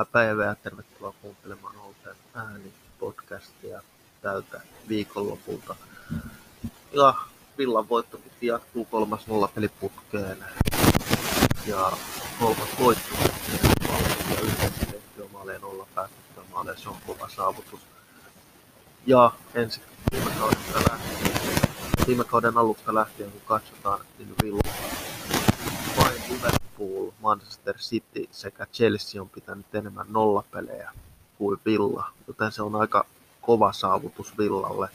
Hyvää päivää ja tervetuloa kuuntelemaan Olten ääni podcastia tältä viikonlopulta. Ja Villan voittoputkki jatkuu kolmas nolla peliputkeen. Ja kolmas voitto ja yhdessä tehtyä maaleen nolla päästettyä maaleen, se on kova saavutus. Ja ensi viime kaudesta lähtien, viime kauden alusta lähtien kun katsotaan, niin Villa vain Liverpool, Manchester City sekä Chelsea on pitänyt enemmän nollapelejä kuin Villa, joten se on aika kova saavutus Villalle.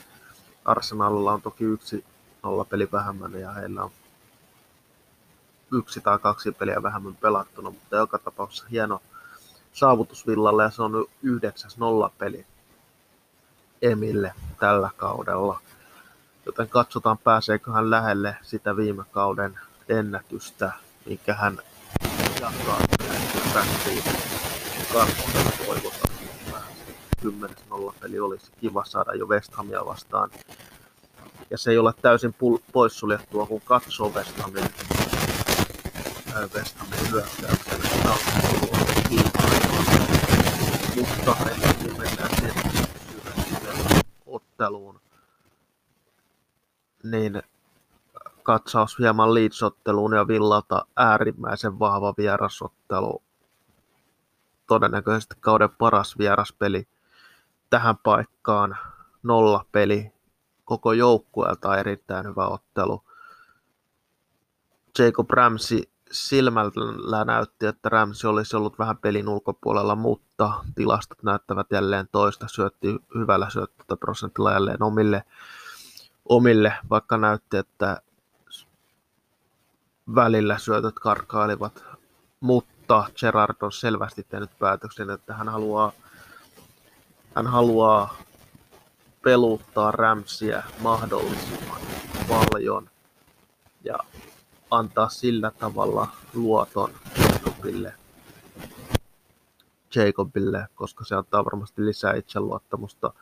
Arsenalilla on toki yksi nollapeli vähemmän ja heillä on yksi tai kaksi peliä vähemmän pelattuna, mutta joka tapauksessa hieno saavutus Villalle ja se on yhdeksäs nollapeli Emille tällä kaudella. Joten katsotaan pääseekö hän lähelle sitä viime kauden ennätystä, minkä hän jakaa rättiin kartalla toivotaan. Kymmenes nollapeli olisi kiva saada jo West Hamia vastaan. Ja se ei ole täysin poissuljettua, kun katsoo West Hamin, West Hamin hyökkäyksen mutta ennen mennään otteluun, niin katsaus hieman liitsotteluun ja Villalta äärimmäisen vahva vierasottelu. Todennäköisesti kauden paras vieraspeli tähän paikkaan. Nolla peli. Koko joukkueelta erittäin hyvä ottelu. Jacob Ramsey silmällä näytti, että Ramsey olisi ollut vähän pelin ulkopuolella, mutta tilastot näyttävät jälleen toista. Syötti hyvällä syöttöprosentilla jälleen omille, omille, vaikka näytti, että välillä syötöt karkailivat, mutta Gerard on selvästi tehnyt päätöksen, että hän haluaa, hän haluaa peluttaa Ramsia mahdollisimman paljon ja antaa sillä tavalla luoton Jacobille, Jacobille, koska se antaa varmasti lisää itseluottamusta.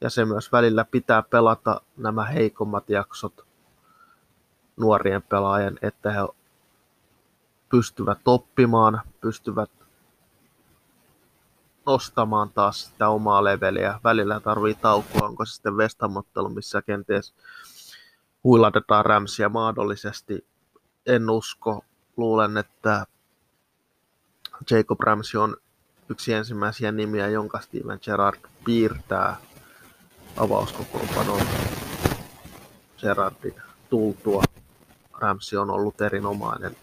Ja se myös välillä pitää pelata nämä heikommat jaksot nuorien pelaajien, että he pystyvät oppimaan, pystyvät nostamaan taas sitä omaa leveliä. Välillä tarvii taukoa, onko se sitten vestamottelu, missä kenties huilatetaan rämsiä mahdollisesti. En usko. Luulen, että Jacob Ramsey on yksi ensimmäisiä nimiä, jonka Steven Gerrard piirtää avauskokoonpanon Gerrardin tultua Ramsey on ollut erinomainen.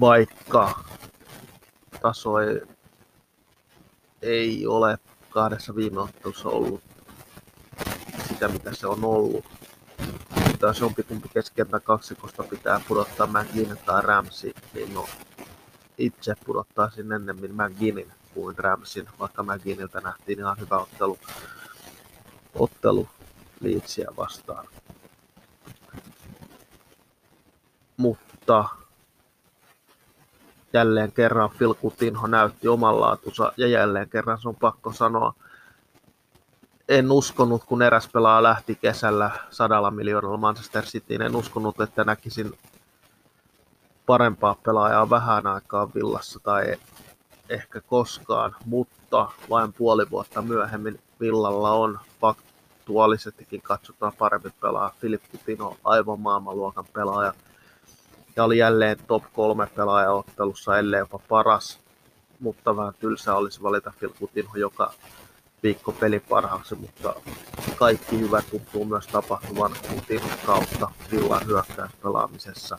Vaikka taso ei, ei ole kahdessa viime ottelussa ollut sitä, mitä se on ollut. Jos jompikumpi keskentän kaksikosta pitää pudottaa McGinn tai Ramsey, niin no, itse pudottaisin ennemmin McGinnin kuin Ramsin, vaikka McGinniltä nähtiin ihan hyvä ottelu, ottelu Leedsia vastaan. Mutta jälleen kerran Phil Coutinho näytti omanlaatunsa ja jälleen kerran se on pakko sanoa, en uskonut, kun eräs pelaaja lähti kesällä sadalla miljoonalla Manchester Cityin, en uskonut, että näkisin parempaa pelaajaa vähän aikaa villassa tai ehkä koskaan, mutta vain puoli vuotta myöhemmin villalla on faktuaalisestikin katsotaan parempi pelaaja. Filip Coutinho aivan maailmanluokan pelaaja ja oli jälleen top 3 pelaaja ottelussa, ellei jopa paras, mutta vähän tylsää olisi valita Phil Coutinho joka viikko peli parhaaksi, mutta kaikki hyvä tuntuu myös tapahtuvan Coutinho kautta Villan hyökkäyspelaamisessa.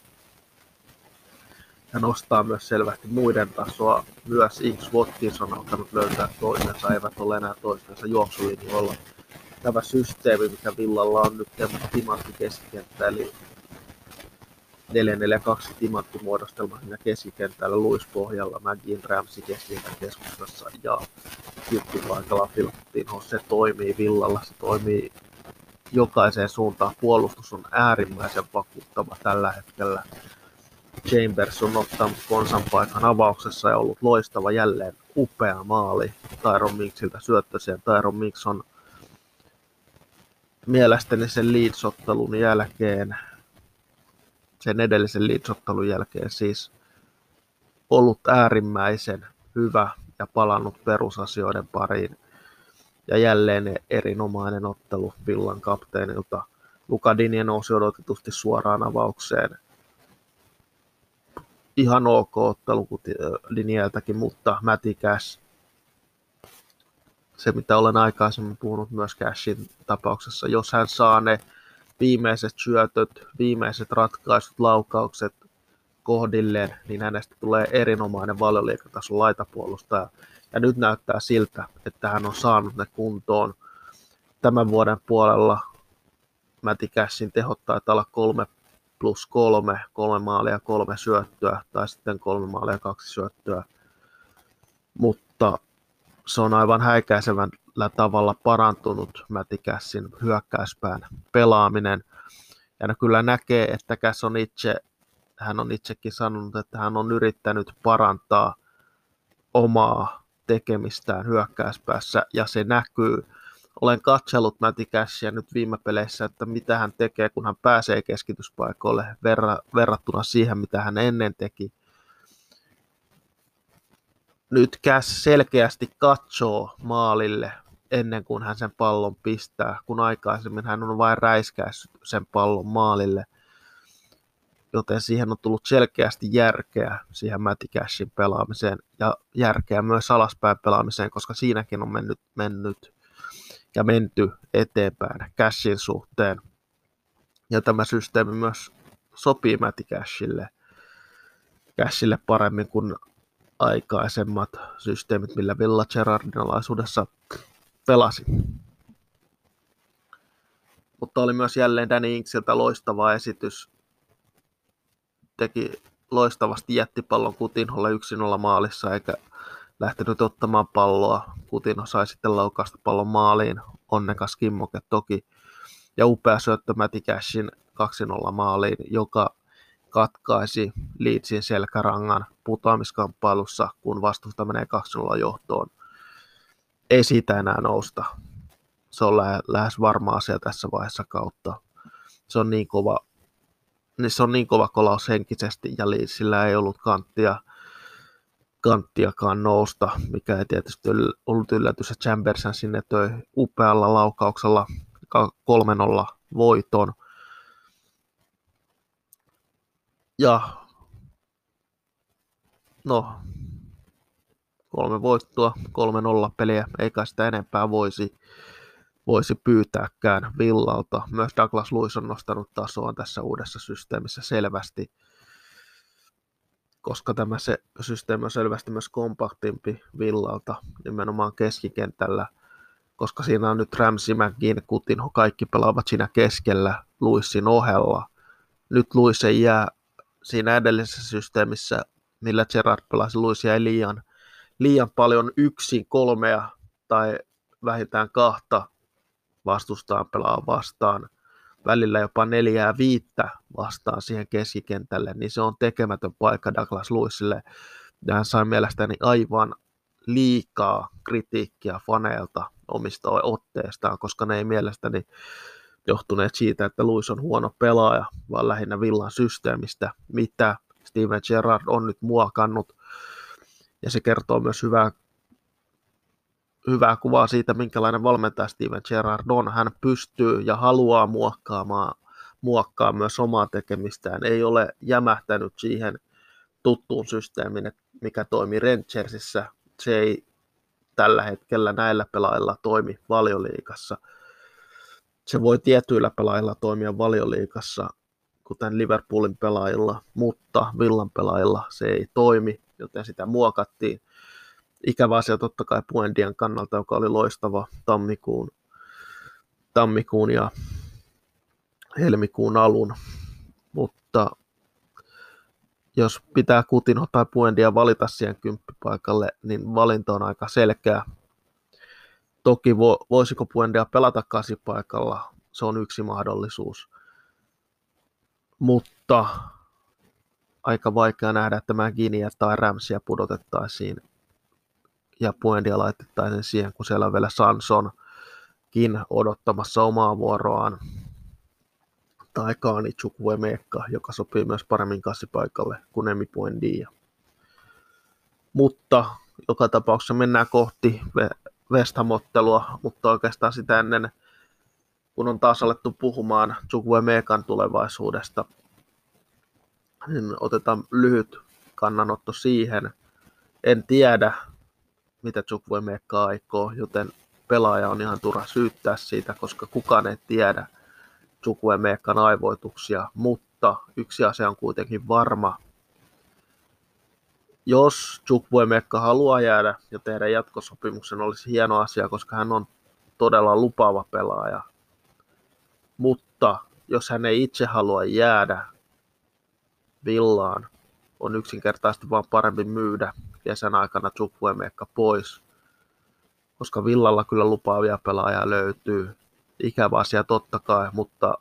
Ja nostaa myös selvästi muiden tasoa. Myös X Watkins on alkanut löytää toisensa, eivät ole enää toistensa juoksulinjoilla. Tämä systeemi, mikä Villalla on nyt timantti keskikenttä, eli 4-4-2 timanttimuodostelma siinä keskikentällä luispohjalla, Mägin Ramsey keskikentän keskustassa ja juttupaikalla Filippiinho. Se toimii villalla, se toimii jokaiseen suuntaan. Puolustus on äärimmäisen vakuuttava tällä hetkellä. Chambers on ottanut konsan paikan avauksessa ja ollut loistava jälleen upea maali Tyron Minksiltä syöttöisiä. Tyron Minks on mielestäni sen Leeds-ottelun jälkeen sen edellisen liitsottelun jälkeen siis ollut äärimmäisen hyvä ja palannut perusasioiden pariin. Ja jälleen erinomainen ottelu Villan kapteenilta. Luka Dinje nousi odotetusti suoraan avaukseen. Ihan ok ottelu Dinjeltäkin, mutta Cash se, mitä olen aikaisemmin puhunut myös Cashin tapauksessa, jos hän saa ne viimeiset syötöt, viimeiset ratkaisut, laukaukset kohdilleen, niin hänestä tulee erinomainen valioliikatason laitapuolustaja. Ja nyt näyttää siltä, että hän on saanut ne kuntoon. Tämän vuoden puolella Matti Cashin tehot taitaa olla kolme plus kolme, kolme maalia, kolme syöttöä, tai sitten kolme maalia, kaksi syöttöä. Mutta se on aivan häikäisevällä tavalla parantunut Mätikässin hyökkäyspään pelaaminen. Ja ne kyllä näkee, että Käs on itse, hän on itsekin sanonut, että hän on yrittänyt parantaa omaa tekemistään hyökkäyspäässä, ja se näkyy. Olen katsellut Mätikässiä nyt viime peleissä, että mitä hän tekee, kun hän pääsee keskityspaikoille verra, verrattuna siihen, mitä hän ennen teki nyt Käs selkeästi katsoo maalille ennen kuin hän sen pallon pistää, kun aikaisemmin hän on vain räiskäissyt sen pallon maalille. Joten siihen on tullut selkeästi järkeä siihen Matty Cashin pelaamiseen ja järkeä myös alaspäin pelaamiseen, koska siinäkin on mennyt, mennyt ja menty eteenpäin Cashin suhteen. Ja tämä systeemi myös sopii Matty Cashille, Cashille paremmin kuin aikaisemmat systeemit, millä Villa Gerardin alaisuudessa pelasi. Mutta oli myös jälleen Danny Inksiltä loistava esitys. Teki loistavasti jättipallon Kutinholle 1-0 maalissa, eikä lähtenyt ottamaan palloa. Kutinho sai sitten laukasta pallon maaliin. Onnekas kimmoke toki. Ja upea syöttö Matti Cashin 2-0 maaliin, joka katkaisi Leedsin selkärangan putoamiskamppailussa, kun vastusta menee 2-0 johtoon. Ei siitä enää nousta. Se on lähes varma asia tässä vaiheessa kautta. Se on niin kova, niin se on niin kova kolaus henkisesti ja Leedsillä ei ollut kanttia, kanttiakaan nousta, mikä ei tietysti ollut yllätys, että Chambersen sinne töi upealla laukauksella 3-0 voiton – ja no, kolme voittoa, kolme nolla peliä, eikä sitä enempää voisi, voisi pyytääkään Villalta. Myös Douglas Lewis on nostanut tasoa tässä uudessa systeemissä selvästi, koska tämä se systeemi on selvästi myös kompaktimpi Villalta, nimenomaan keskikentällä, koska siinä on nyt Ramsey, McGinn, Kutinho, kaikki pelaavat siinä keskellä Luissin ohella. Nyt Luis ei jää siinä edellisessä systeemissä, millä Gerard pelasi Luisia ei liian, liian paljon yksin kolmea tai vähintään kahta vastustaan pelaa vastaan, välillä jopa neljää viittä vastaan siihen keskikentälle, niin se on tekemätön paikka Douglas Lewisille. Ja hän sai mielestäni aivan liikaa kritiikkiä faneilta omista otteestaan, koska ne ei mielestäni johtuneet siitä, että Luis on huono pelaaja, vaan lähinnä Villan systeemistä, mitä Steven Gerrard on nyt muokannut. Ja se kertoo myös hyvää, hyvää kuvaa siitä, minkälainen valmentaja Steven Gerrard on. Hän pystyy ja haluaa muokkaamaan muokkaa myös omaa tekemistään. Ei ole jämähtänyt siihen tuttuun systeemiin, mikä toimi Rangersissa. Se ei tällä hetkellä näillä pelaajilla toimi valioliikassa – se voi tietyillä pelaajilla toimia valioliikassa, kuten Liverpoolin pelaajilla, mutta Villan pelaajilla se ei toimi, joten sitä muokattiin. Ikävä asia totta kai Puendian kannalta, joka oli loistava tammikuun, tammikuun ja helmikuun alun, mutta jos pitää Kutino tai Puendia valita siihen kymppipaikalle, niin valinta on aika selkeä. Toki vo, voisiko Puendia pelata kasipaikalla, se on yksi mahdollisuus. Mutta aika vaikea nähdä, että Mäginiä tai Ramsia pudotettaisiin ja Puendia laitettaisiin siihen, kun siellä on vielä Sansonkin odottamassa omaa vuoroaan. Tai Kaani Chukwemekka, joka sopii myös paremmin kasipaikalle kuin Emi Puendia. Mutta joka tapauksessa mennään kohti Vestamottelua, mutta oikeastaan sitä ennen, kun on taas alettu puhumaan Mekan tulevaisuudesta, niin otetaan lyhyt kannanotto siihen. En tiedä, mitä Meka aikoo, joten pelaaja on ihan turha syyttää siitä, koska kukaan ei tiedä Mekan aivoituksia, mutta yksi asia on kuitenkin varma, jos Chukwuemekka haluaa jäädä ja tehdä jatkosopimuksen, olisi hieno asia, koska hän on todella lupaava pelaaja. Mutta jos hän ei itse halua jäädä villaan, on yksinkertaisesti vaan parempi myydä kesän aikana Chukwuemekka pois, koska villalla kyllä lupaavia pelaajia löytyy. Ikävä asia totta kai, mutta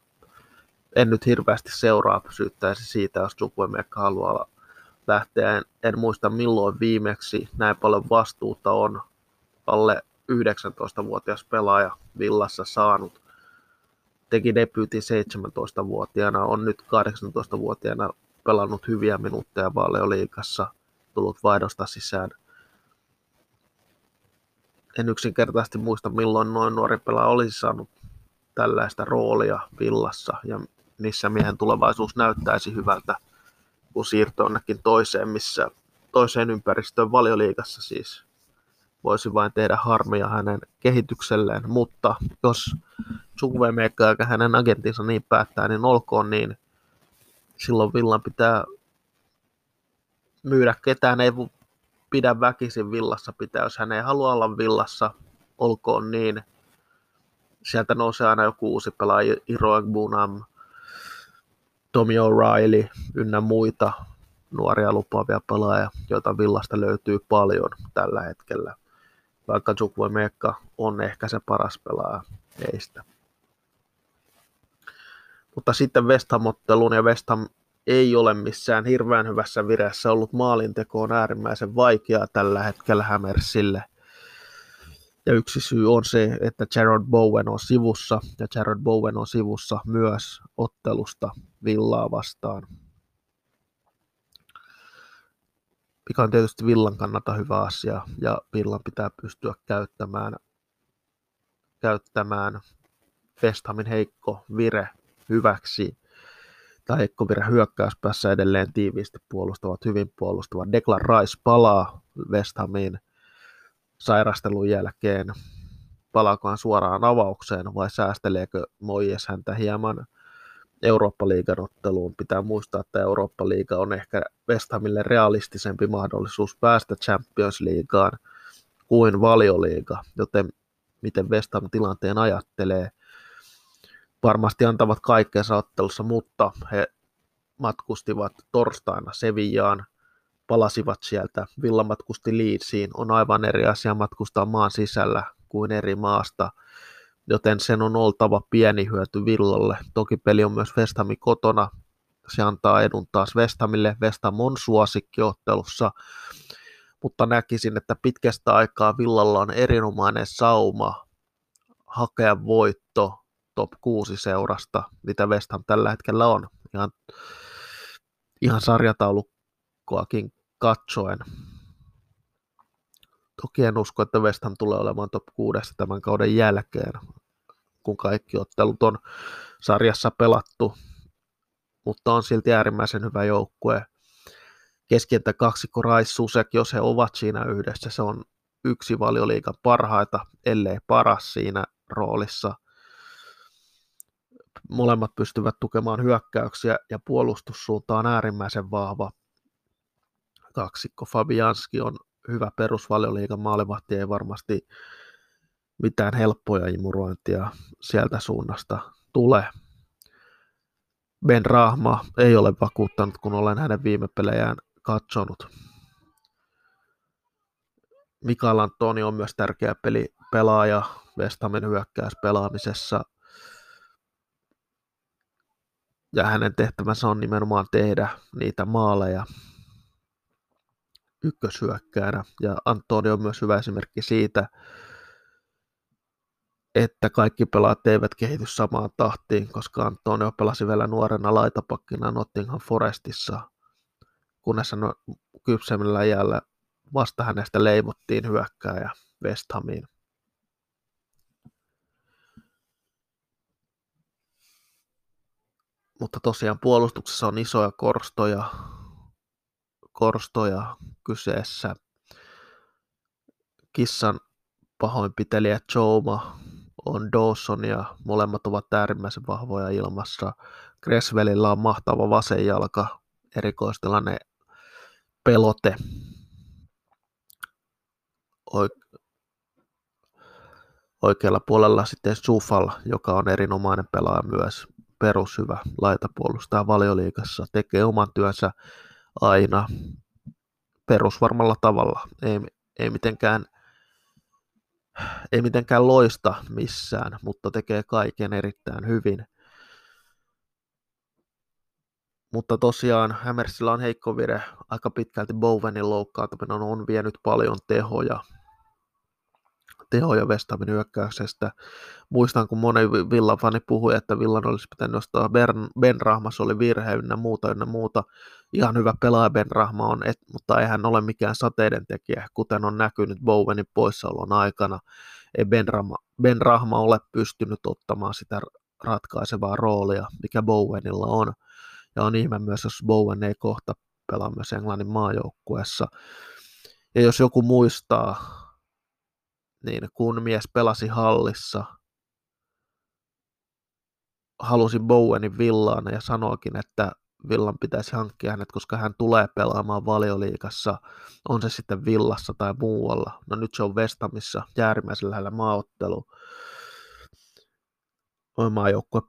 en nyt hirveästi seuraa syyttäisi siitä, jos Chukwuemekka haluaa lähteä. En, en muista milloin viimeksi näin paljon vastuuta on alle 19-vuotias pelaaja Villassa saanut. Teki debyytin 17-vuotiaana, on nyt 18-vuotiaana pelannut hyviä minuutteja Valeoliikassa, tullut vaihdosta sisään. En yksinkertaisesti muista, milloin noin nuori pelaaja olisi saanut tällaista roolia Villassa ja missä miehen tulevaisuus näyttäisi hyvältä kun siirto jonnekin toiseen, missä toiseen ympäristöön valioliikassa siis voisi vain tehdä harmia hänen kehitykselleen, mutta jos Sukvemekka ja hänen agentinsa niin päättää, niin olkoon niin. Silloin Villan pitää myydä ketään, ei pidä väkisin villassa pitää, jos hän ei halua olla villassa, olkoon niin. Sieltä nousee aina joku uusi pelaaja, Iro Bunam, Tommy O'Reilly ynnä muita nuoria lupaavia pelaajia, joita Villasta löytyy paljon tällä hetkellä. Vaikka Mekka on ehkä se paras pelaaja heistä. Mutta sitten West Ham-ottelun ja West Ham ei ole missään hirveän hyvässä vireessä ollut. Maalinteko on äärimmäisen vaikeaa tällä hetkellä Hämersille – ja yksi syy on se, että Jared Bowen on sivussa, ja Jared Bowen on sivussa myös ottelusta Villaa vastaan. Mikä on tietysti Villan kannalta hyvä asia, ja Villan pitää pystyä käyttämään, käyttämään West heikko vire hyväksi, tai heikko vire hyökkäyspäässä edelleen tiiviisti puolustavat, hyvin puolustavat. Declan Rice palaa West Hamiin sairastelun jälkeen, palaakohan suoraan avaukseen vai säästeleekö Moies häntä hieman Eurooppa-liigan otteluun. Pitää muistaa, että Eurooppa-liiga on ehkä West Hamille realistisempi mahdollisuus päästä Champions Leagueaan kuin valioliiga, joten miten West Ham tilanteen ajattelee. Varmasti antavat kaikkeensa ottelussa, mutta he matkustivat torstaina Sevillaan – palasivat sieltä. Villa matkusti Leedsiin. On aivan eri asia matkustaa maan sisällä kuin eri maasta, joten sen on oltava pieni hyöty Villalle. Toki peli on myös Vestami kotona. Se antaa edun taas Vestamille. Vestam on suosikkiottelussa, mutta näkisin, että pitkästä aikaa Villalla on erinomainen sauma hakea voitto top 6 seurasta, mitä Vestam tällä hetkellä on. Ihan, ihan sarjataulukkoakin katsoen. Toki en usko, että West Ham tulee olemaan top 6 tämän kauden jälkeen, kun kaikki ottelut on sarjassa pelattu, mutta on silti äärimmäisen hyvä joukkue. Keskientä kaksikko Susek, jos he ovat siinä yhdessä, se on yksi valioliikan parhaita, ellei paras siinä roolissa. Molemmat pystyvät tukemaan hyökkäyksiä ja puolustussuunta on äärimmäisen vahva kaksikko. Fabianski on hyvä perusvalioliikan maalivahti, ei varmasti mitään helppoja imurointia sieltä suunnasta tule. Ben Rahma ei ole vakuuttanut, kun olen hänen viime pelejään katsonut. Mikael Antoni on myös tärkeä peli, pelaaja West Hamin hyökkäyspelaamisessa. Ja hänen tehtävänsä on nimenomaan tehdä niitä maaleja, ykköshyökkäänä. Ja Antoni on myös hyvä esimerkki siitä, että kaikki pelaat eivät kehity samaan tahtiin, koska Antonio pelasi vielä nuorena laitapakkina Nottingham Forestissa, kunnes hän kypsemmällä jäällä vasta hänestä leivottiin hyökkääjä West Hamiin. Mutta tosiaan puolustuksessa on isoja korstoja, korstoja kyseessä. Kissan pahoinpitelijä Jouma on Dawson ja molemmat ovat äärimmäisen vahvoja ilmassa. Creswellillä on mahtava vasen jalka, erikoistilanne pelote. Oikealla puolella sitten Sufal, joka on erinomainen pelaaja myös, perushyvä laitapuolustaja valioliikassa, tekee oman työnsä aina perusvarmalla tavalla, ei, ei mitenkään ei mitenkään loista missään, mutta tekee kaiken erittäin hyvin. Mutta tosiaan Hämersillä on heikko vire, aika pitkälti Bowenin loukkaantuminen on vienyt paljon tehoja, tehoja Westamin hyökkäyksestä. Muistan, kun moni Villan fani puhui, että Villan olisi pitänyt nostaa Ben, ben Rahmas oli virhe ynnä muuta ynnä muuta. Ihan hyvä pelaaja Ben Rahma on, et, mutta ei hän ole mikään sateiden tekijä, kuten on näkynyt Bowenin poissaolon aikana. Ei Ben Rahma, ben Rahma ole pystynyt ottamaan sitä ratkaisevaa roolia, mikä Bowenilla on. Ja on ihme myös, jos Bowen ei kohta pelaa myös Englannin maajoukkueessa. Ja jos joku muistaa, niin kun mies pelasi hallissa, halusi Bowenin villaan ja sanoikin, että villan pitäisi hankkia hänet, koska hän tulee pelaamaan valioliikassa, on se sitten villassa tai muualla. No nyt se on Vestamissa, jäärimmäisen lähellä maaottelu.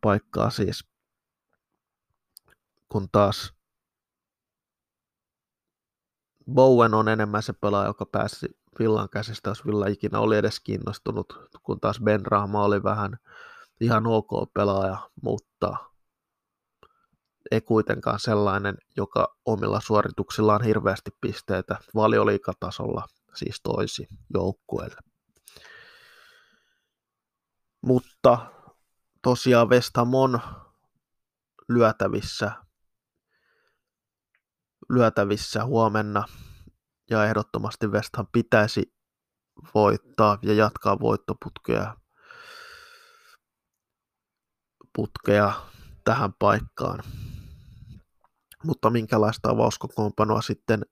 paikkaa siis. Kun taas Bowen on enemmän se pelaaja, joka pääsi Villan käsistä, jos Villa ikinä oli edes kiinnostunut, kun taas Ben Rahma oli vähän ihan ok pelaaja, mutta ei kuitenkaan sellainen, joka omilla suorituksillaan hirveästi pisteitä valioliikatasolla siis toisi joukkueelle. Mutta tosiaan Vestamon lyötävissä, lyötävissä huomenna ja ehdottomasti West Ham pitäisi voittaa ja jatkaa voittoputkea putkea tähän paikkaan. Mutta minkälaista avauskokoonpanoa sitten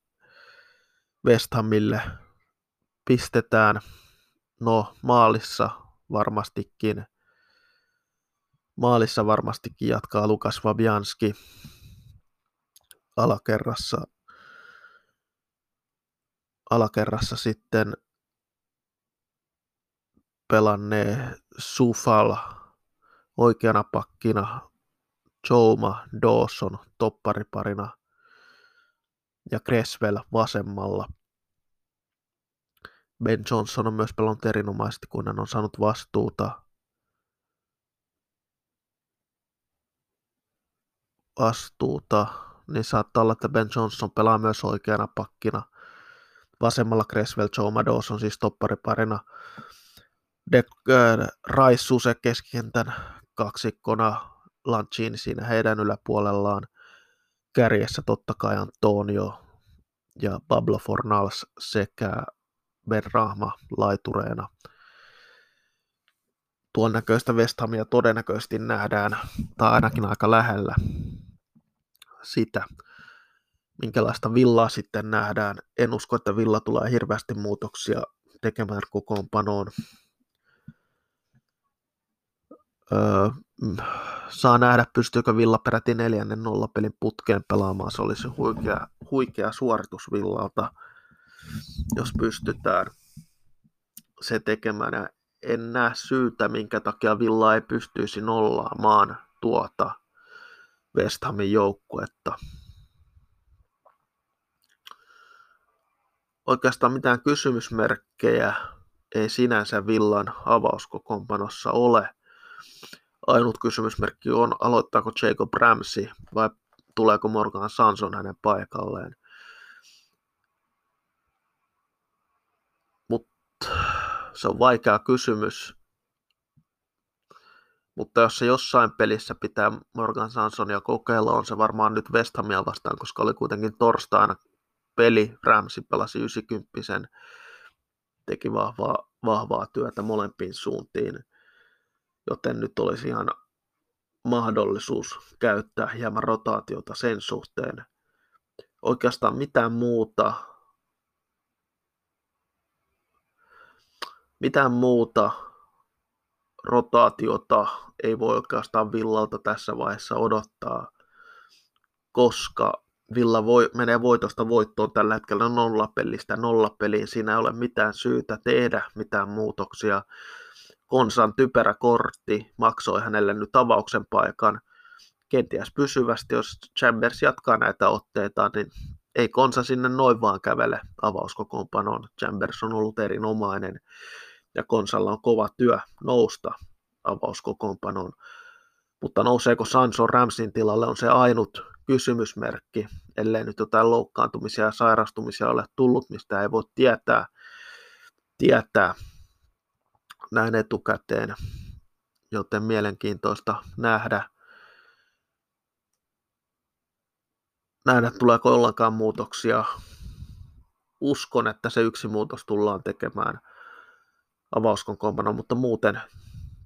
West Hamille pistetään? No maalissa varmastikin maalissa varmastikin jatkaa Lukas Fabianski alakerrassa alakerrassa sitten pelannee Sufal oikeana pakkina, Jouma Dawson toppariparina ja Creswell vasemmalla. Ben Johnson on myös pelannut erinomaisesti, kun hän on saanut vastuuta. Vastuuta, niin saattaa olla, että Ben Johnson pelaa myös oikeana pakkina – vasemmalla Creswell, Joe Mados on siis toppariparina. De, äh, Raissuse keskikentän kaksikkona, Lanchini siinä heidän yläpuolellaan. Kärjessä totta kai Antonio ja Pablo Fornals sekä Ben Rahma laitureena. Tuon näköistä West Hamia todennäköisesti nähdään, tai ainakin aika lähellä sitä minkälaista villaa sitten nähdään. En usko, että villa tulee hirveästi muutoksia tekemään kokoonpanoon. Öö, saa nähdä, pystyykö Villa peräti neljännen nollapelin putkeen pelaamaan. Se olisi huikea, huikea suoritus Villalta, jos pystytään se tekemään. Ja en näe syytä, minkä takia Villa ei pystyisi nollaamaan tuota West Hamin joukkuetta. Oikeastaan mitään kysymysmerkkejä ei sinänsä Villan avauskokoonpanossa ole. Ainut kysymysmerkki on, aloittaako Jacob Ramsey vai tuleeko Morgan Sanson hänen paikalleen. Mutta se on vaikea kysymys. Mutta jos se jossain pelissä pitää Morgan Sansonia kokeilla, on se varmaan nyt West Hamia vastaan, koska oli kuitenkin torstaina peli. Ramsi pelasi 90 teki vahvaa, vahvaa työtä molempiin suuntiin, joten nyt olisi ihan mahdollisuus käyttää hieman rotaatiota sen suhteen. Oikeastaan mitään muuta, mitään muuta rotaatiota ei voi oikeastaan Villalta tässä vaiheessa odottaa, koska Villa voi, menee voitosta voittoon tällä hetkellä nollapelistä nollapeliin. Siinä ei ole mitään syytä tehdä mitään muutoksia. Konsan typerä kortti maksoi hänelle nyt avauksen paikan. Kenties pysyvästi, jos Chambers jatkaa näitä otteita, niin ei Konsa sinne noin vaan kävele avauskokoonpanoon. Chambers on ollut erinomainen ja Konsalla on kova työ nousta avauskokoonpanoon. Mutta nouseeko Sanso Ramsin tilalle on se ainut kysymysmerkki, ellei nyt jotain loukkaantumisia ja sairastumisia ole tullut, mistä ei voi tietää, tietää näin etukäteen, joten mielenkiintoista nähdä, nähdä tuleeko ollenkaan muutoksia. Uskon, että se yksi muutos tullaan tekemään avauskokoonpano, mutta muuten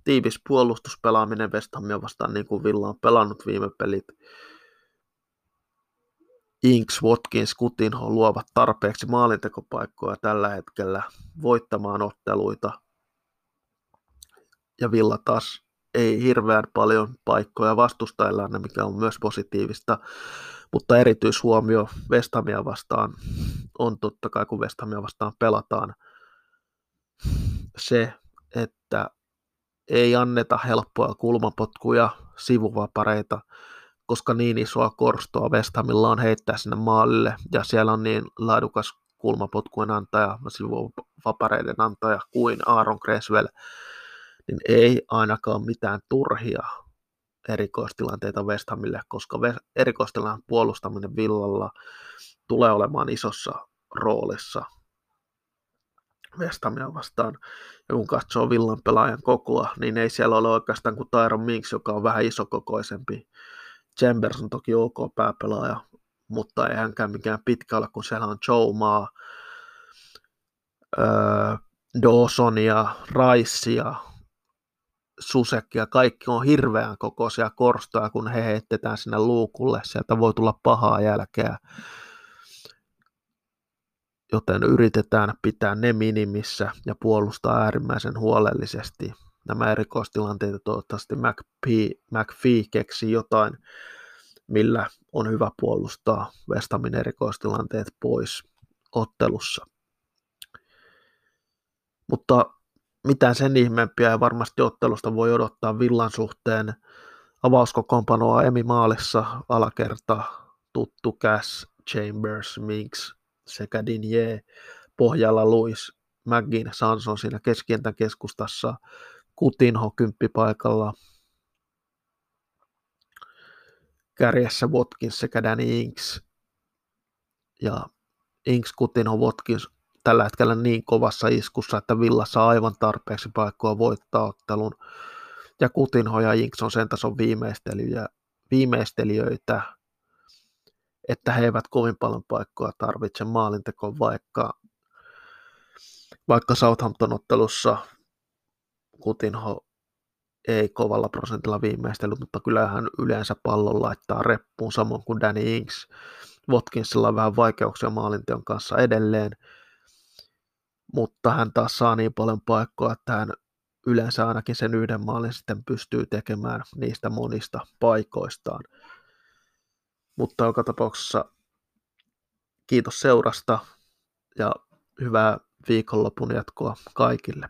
tiivis puolustuspelaaminen West Hamia vastaan, niin kuin Villa on pelannut viime pelit. Inks, Watkins, Kutinho luovat tarpeeksi maalintekopaikkoja tällä hetkellä voittamaan otteluita. Ja Villa taas ei hirveän paljon paikkoja vastustajillaan, mikä on myös positiivista. Mutta erityishuomio Vestamia vastaan on totta kai, kun Vestamia vastaan pelataan, se, että ei anneta helppoja kulmapotkuja, sivuvapareita, koska niin isoa korstoa West on heittää sinne maalille, ja siellä on niin laadukas kulmapotkujen antaja, sivuvapareiden antaja kuin Aaron Creswell, niin ei ainakaan mitään turhia erikoistilanteita West Hamille, koska erikoistilanteen puolustaminen villalla tulee olemaan isossa roolissa West Hamia vastaan. Ja kun katsoo villan pelaajan kokoa, niin ei siellä ole oikeastaan kuin Tyron Minks, joka on vähän isokokoisempi. Chambers on toki ok pääpelaaja, mutta ei hänkään mikään pitkä ole, kun siellä on Joe Maa, öö, Dawsonia, Susekia, kaikki on hirveän kokoisia korstoja, kun he heitetään sinne luukulle, sieltä voi tulla pahaa jälkeä. Joten yritetään pitää ne minimissä ja puolustaa äärimmäisen huolellisesti. Nämä erikoistilanteet toivottavasti McPhee, McPhee keksi jotain, millä on hyvä puolustaa Vestamin erikoistilanteet pois ottelussa. Mutta mitään sen ihmeempiä ei varmasti ottelusta voi odottaa Villan suhteen. Avauskokoonpanoa Emi Maalissa alakerta, tuttu Cass, Chambers, Minks sekä Dinje, pohjalla Luis, McGinn, Sanson siinä keskentän keskustassa, Kutinho kymppipaikalla, kärjessä Watkins sekä Danny Inks. Ja Inks, Kutinho, Watkins tällä hetkellä niin kovassa iskussa, että Villa saa aivan tarpeeksi paikkoa voittaa ottelun. Ja Kutinho ja Inks on sen tason viimeistelijöitä, viimeistelijöitä, että he eivät kovin paljon paikkoa tarvitse maalintekoon, vaikka, vaikka Southampton-ottelussa Kutinho ei kovalla prosentilla viimeistely, mutta kyllähän yleensä pallon laittaa reppuun samoin kuin Danny Inks. Watkinsilla on vähän vaikeuksia maalinteon kanssa edelleen, mutta hän taas saa niin paljon paikkoa, että hän yleensä ainakin sen yhden maalin sitten pystyy tekemään niistä monista paikoistaan. Mutta joka tapauksessa kiitos seurasta ja hyvää viikonlopun jatkoa kaikille.